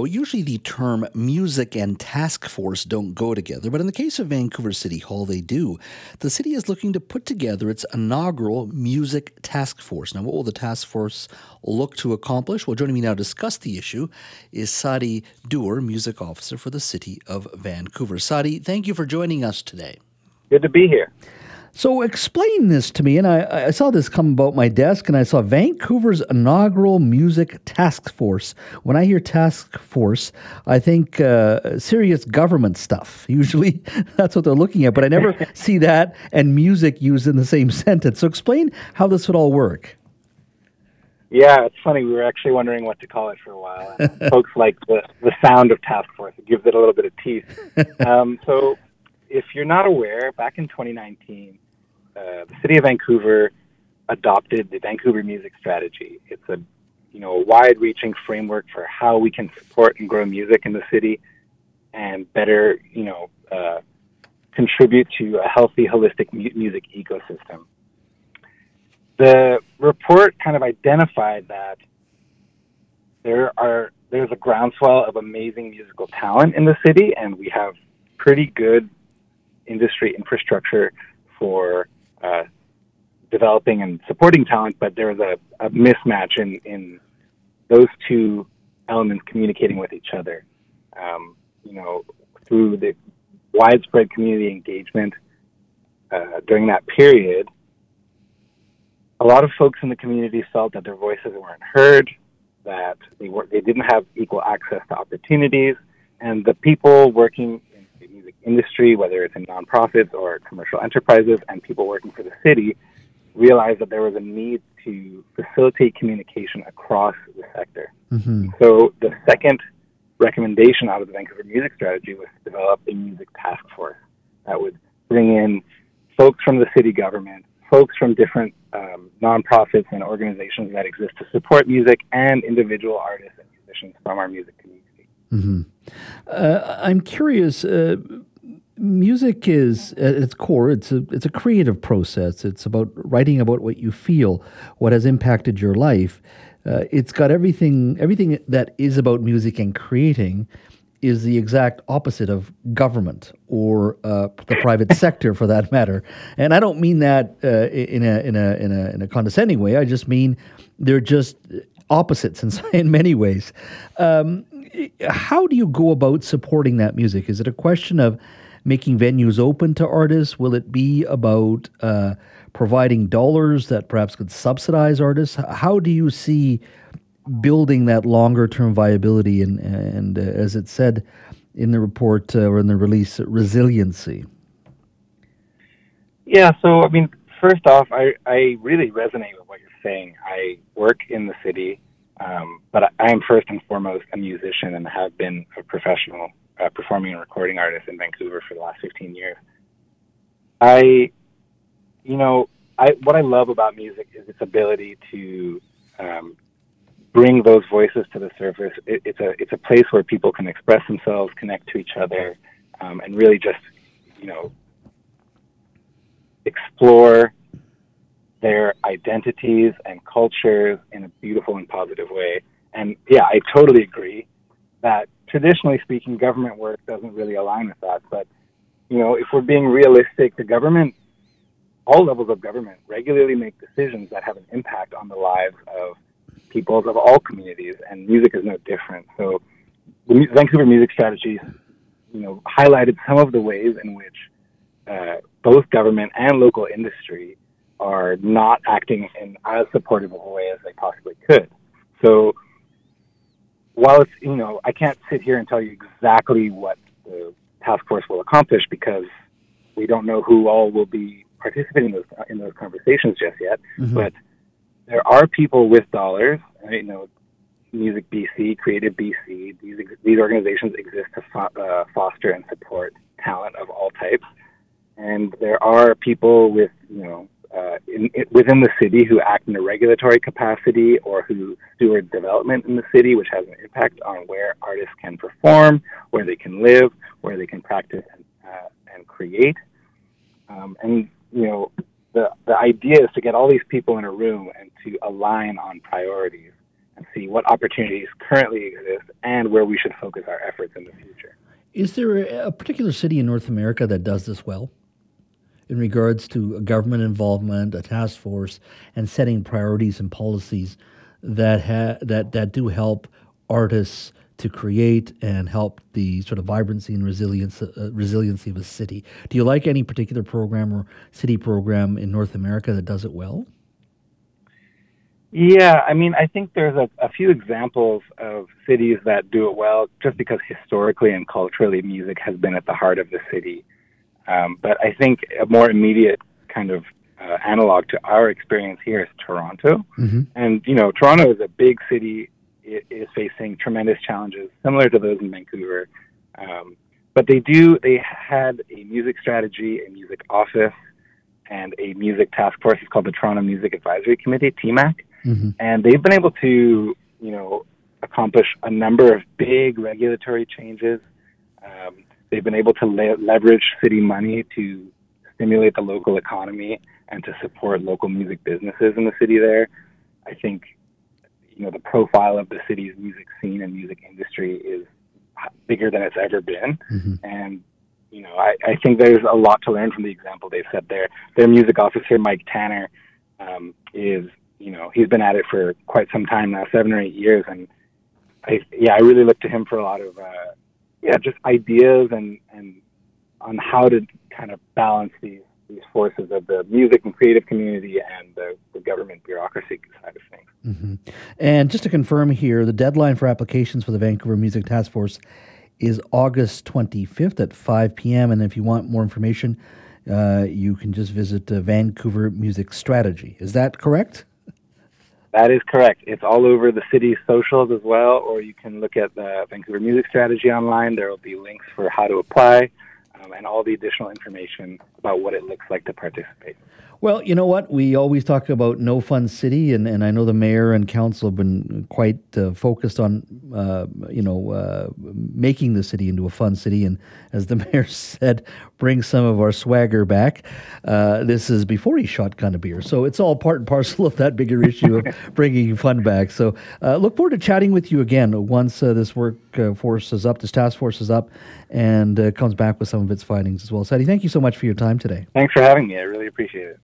Well, usually the term music and task force don't go together, but in the case of Vancouver City Hall, they do. The city is looking to put together its inaugural music task force. Now, what will the task force look to accomplish? Well, joining me now to discuss the issue is Saadi D'hoore, music officer for the city of Vancouver. Saadi, thank you for joining us today. Good to be here. So explain this to me. And I, I, saw this come about my desk, and I saw Vancouver's inaugural music task force. When I hear task force, I think uh, serious government stuff. Usually, that's what they're looking at. But I never see that and music used in the same sentence. So explain how this would all work. Yeah, it's funny. We were actually wondering what to call it for a while. folks like the, the sound of task force. It gives it a little bit of teeth. Um, so if you're not aware, back in 2019, uh, the city of Vancouver adopted the Vancouver Music Strategy. It's a you know a wide-reaching framework for how we can support and grow music in the city, and better you know uh, contribute to a healthy, holistic mu- music ecosystem. The report kind of identified that there are there's a groundswell of amazing musical talent in the city, and we have pretty good industry infrastructure for uh, developing and supporting talent, but there was a, a mismatch in, in those two elements communicating with each other. Um, you know, through the widespread community engagement uh, during that period, a lot of folks in the community felt that their voices weren't heard, that they were they didn't have equal access to opportunities, and the people working industry, whether it's in nonprofits or commercial enterprises, and people working for the city, realized that there was a need to facilitate communication across the sector. Mm-hmm. So the second recommendation out of the Vancouver Music Strategy was to develop a music task force that would bring in folks from the city government, folks from different um, nonprofits and organizations that exist to support music, and individual artists and musicians from our music community. Mm-hmm. Uh, I'm curious. Uh, music is at its core. It's a it's a creative process. It's about writing about what you feel, what has impacted your life. Uh, it's got everything everything that is about music and creating is the exact opposite of government or uh, the private sector, for that matter. And I don't mean that uh, in a in a in a in a condescending way. I just mean they're just opposites in in many ways. Um, how do you go about supporting that music? Is it a question of making venues open to artists? Will it be about uh, providing dollars that perhaps could subsidize artists? How do you see building that longer term viability and, and uh, as it said in the report uh, or in the release, resiliency? Yeah, so I mean, first off, I, I really resonate with what you're saying. I work in the city um, but I am first and foremost a musician and have been a professional uh, performing and recording artist in Vancouver for the last 15 years. I, you know, I what I love about music is its ability to um, bring those voices to the surface. It, it's a it's a place where people can express themselves, connect to each other, um, and really just, you know, explore their identities and cultures in a beautiful and positive way. And yeah, I totally agree that traditionally speaking, government work doesn't really align with that. But, you know, if we're being realistic, the government, all levels of government, regularly make decisions that have an impact on the lives of peoples of all communities, and music is no different. So the Vancouver Music Strategy, you know, highlighted some of the ways in which uh, both government and local industry are not acting in as supportive of a way as they possibly could. So while it's, you know, I can't sit here and tell you exactly what the task force will accomplish because we don't know who all will be participating in those, in those conversations just yet. Mm-hmm. But there are people with dollars, you know, Music BC, Creative BC, these, these organizations exist to fo- uh, foster and support talent of all types. And there are people with, in, in, within the city who act in a regulatory capacity or who steward development in the city, which has an impact on where artists can perform, where they can live, where they can practice and, uh, and create. Um, and you know, the the idea is to get all these people in a room and to align on priorities and see what opportunities currently exist and where we should focus our efforts in the future. Is there a particular city in North America that does this well? In regards to government involvement, a task force, and setting priorities and policies that ha- that that do help artists to create and help the sort of vibrancy and resilience uh, resiliency of a city. Do you like any particular program or city program in North America that does it well? Yeah, I mean, I think there's a, a few examples of cities that do it well, just because historically and culturally, music has been at the heart of the city. Um, but I think a more immediate kind of uh, analog to our experience here is Toronto. Mm-hmm. And you know, Toronto is a big city it is facing tremendous challenges similar to those in Vancouver. Um, but they do, they had a music strategy, a music office, and a music task force. It's called the Toronto Music Advisory Committee, TMAC. Mm-hmm. And they've been able to, you know, accomplish a number of big regulatory changes. They've been able to le- leverage city money to stimulate the local economy and to support local music businesses in the city there. I think you know the profile of the city's music scene and music industry is bigger than it's ever been, mm-hmm. and you know I, I think there's a lot to learn from the example they've set there. Their music officer Mike Tanner um, is you know he's been at it for quite some time now, seven or eight years, and I yeah I really look to him for a lot of uh, yeah just ideas and and on how to kind of balance these these forces of the music and creative community and the, the government bureaucracy side of things. Mm-hmm. And just to confirm here, the deadline for applications for the Vancouver Music Task Force is August 25th at 5 p.m. And if you want more information, uh, you can just visit uh, Vancouver Music Strategy. Is that correct? That is correct. It's all over the city's socials as well, or you can look at the Vancouver Music Strategy online. There will be links for how to apply um, and all the additional information about what it looks like to participate. Well, you know what? We always talk about no fun city, and, and I know the mayor and council have been quite uh, focused on, uh, you know, uh, making the city into a fun city. And as the mayor said, bring some of our swagger back. Uh, this is before he shotgun a beer, so it's all part and parcel of that bigger issue of bringing fun back. So uh, look forward to chatting with you again once uh, this work force is up, this task force is up, and comes back with some of its findings as well. Saadi, thank you so much for your time today. Thanks for having me. I really appreciate it.